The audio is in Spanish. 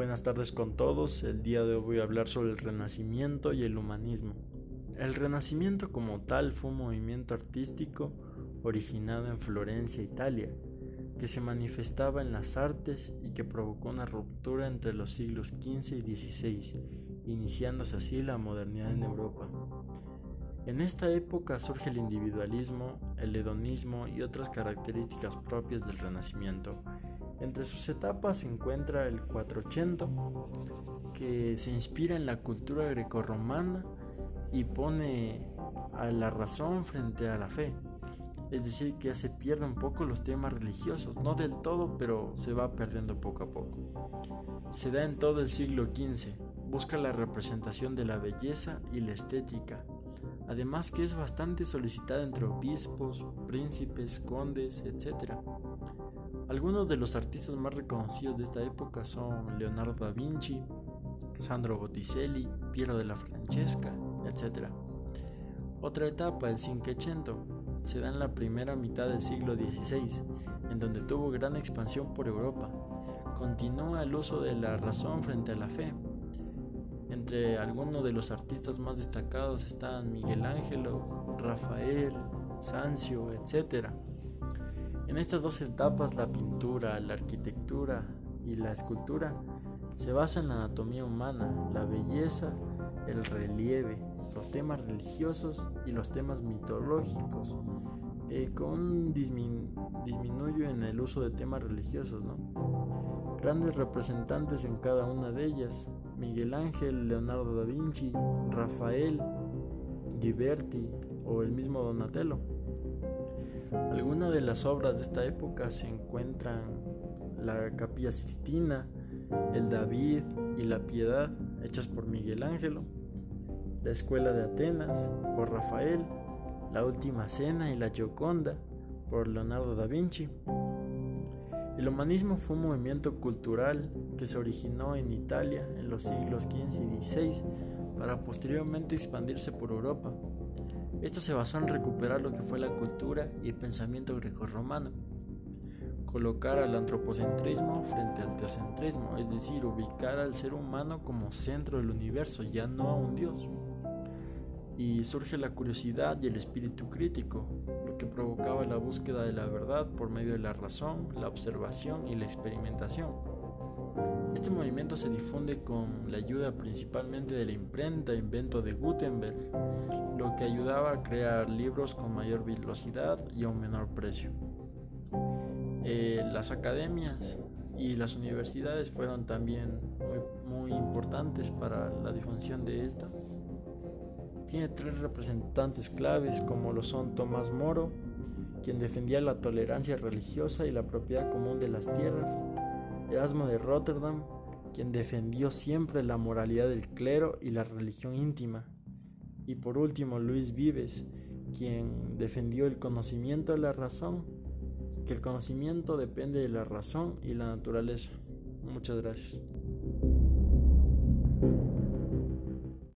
Buenas tardes con todos. El día de hoy voy a hablar sobre el Renacimiento y el humanismo. El Renacimiento como tal fue un movimiento artístico originado en Florencia, Italia, que se manifestaba en las artes y que provocó una ruptura entre los siglos XV y XVI, iniciándose así la modernidad en Europa. En esta época surge el individualismo, el hedonismo y otras características propias del Renacimiento, entre sus etapas se encuentra el 480, que se inspira en la cultura grecorromana y pone a la razón frente a la fe. Es decir, que ya se pierden un poco los temas religiosos, no del todo, pero se va perdiendo poco a poco. Se da en todo el siglo XV, busca la representación de la belleza y la estética, además que es bastante solicitada entre obispos, príncipes, condes, etc. Algunos de los artistas más reconocidos de esta época son Leonardo da Vinci, Sandro Botticelli, Piero della Francesca, etc. Otra etapa, el Cinquecento, se da en la primera mitad del siglo XVI, en donde tuvo gran expansión por Europa. Continúa el uso de la razón frente a la fe. Entre algunos de los artistas más destacados están Miguel Ángelo, Rafael, Sancio, etc. En estas dos etapas, la pintura, la arquitectura y la escultura se basan en la anatomía humana, la belleza, el relieve, los temas religiosos y los temas mitológicos, eh, con un disminuyo en el uso de temas religiosos. Grandes representantes en cada una de ellas, Miguel Ángel, Leonardo da Vinci, Rafael, Ghiberti o el mismo Donatello. Algunas de las obras de esta época se encuentran la Capilla Sixtina, el David y la Piedad, hechas por Miguel Ángelo, la Escuela de Atenas, por Rafael, la Última Cena y la Gioconda, por Leonardo da Vinci. El humanismo fue un movimiento cultural que se originó en Italia en los siglos XV y XVI para posteriormente expandirse por Europa. Esto se basó en recuperar lo que fue la cultura y el pensamiento grecorromano, colocar al antropocentrismo frente al teocentrismo, es decir, ubicar al ser humano como centro del universo, ya no a un dios. Y surge la curiosidad y el espíritu crítico, lo que provocaba la búsqueda de la verdad por medio de la razón, la observación y la experimentación. Este movimiento se difunde con la ayuda principalmente de la imprenta invento de Gutenberg, lo que ayudaba a crear libros con mayor velocidad y a un menor precio. Eh, las academias y las universidades fueron también muy, muy importantes para la difusión de esta. Tiene tres representantes claves como lo son Tomás Moro, quien defendía la tolerancia religiosa y la propiedad común de las tierras, Erasmo de Rotterdam, quien defendió siempre la moralidad del clero y la religión íntima. Y por último, Luis Vives, quien defendió el conocimiento de la razón, que el conocimiento depende de la razón y la naturaleza. Muchas gracias.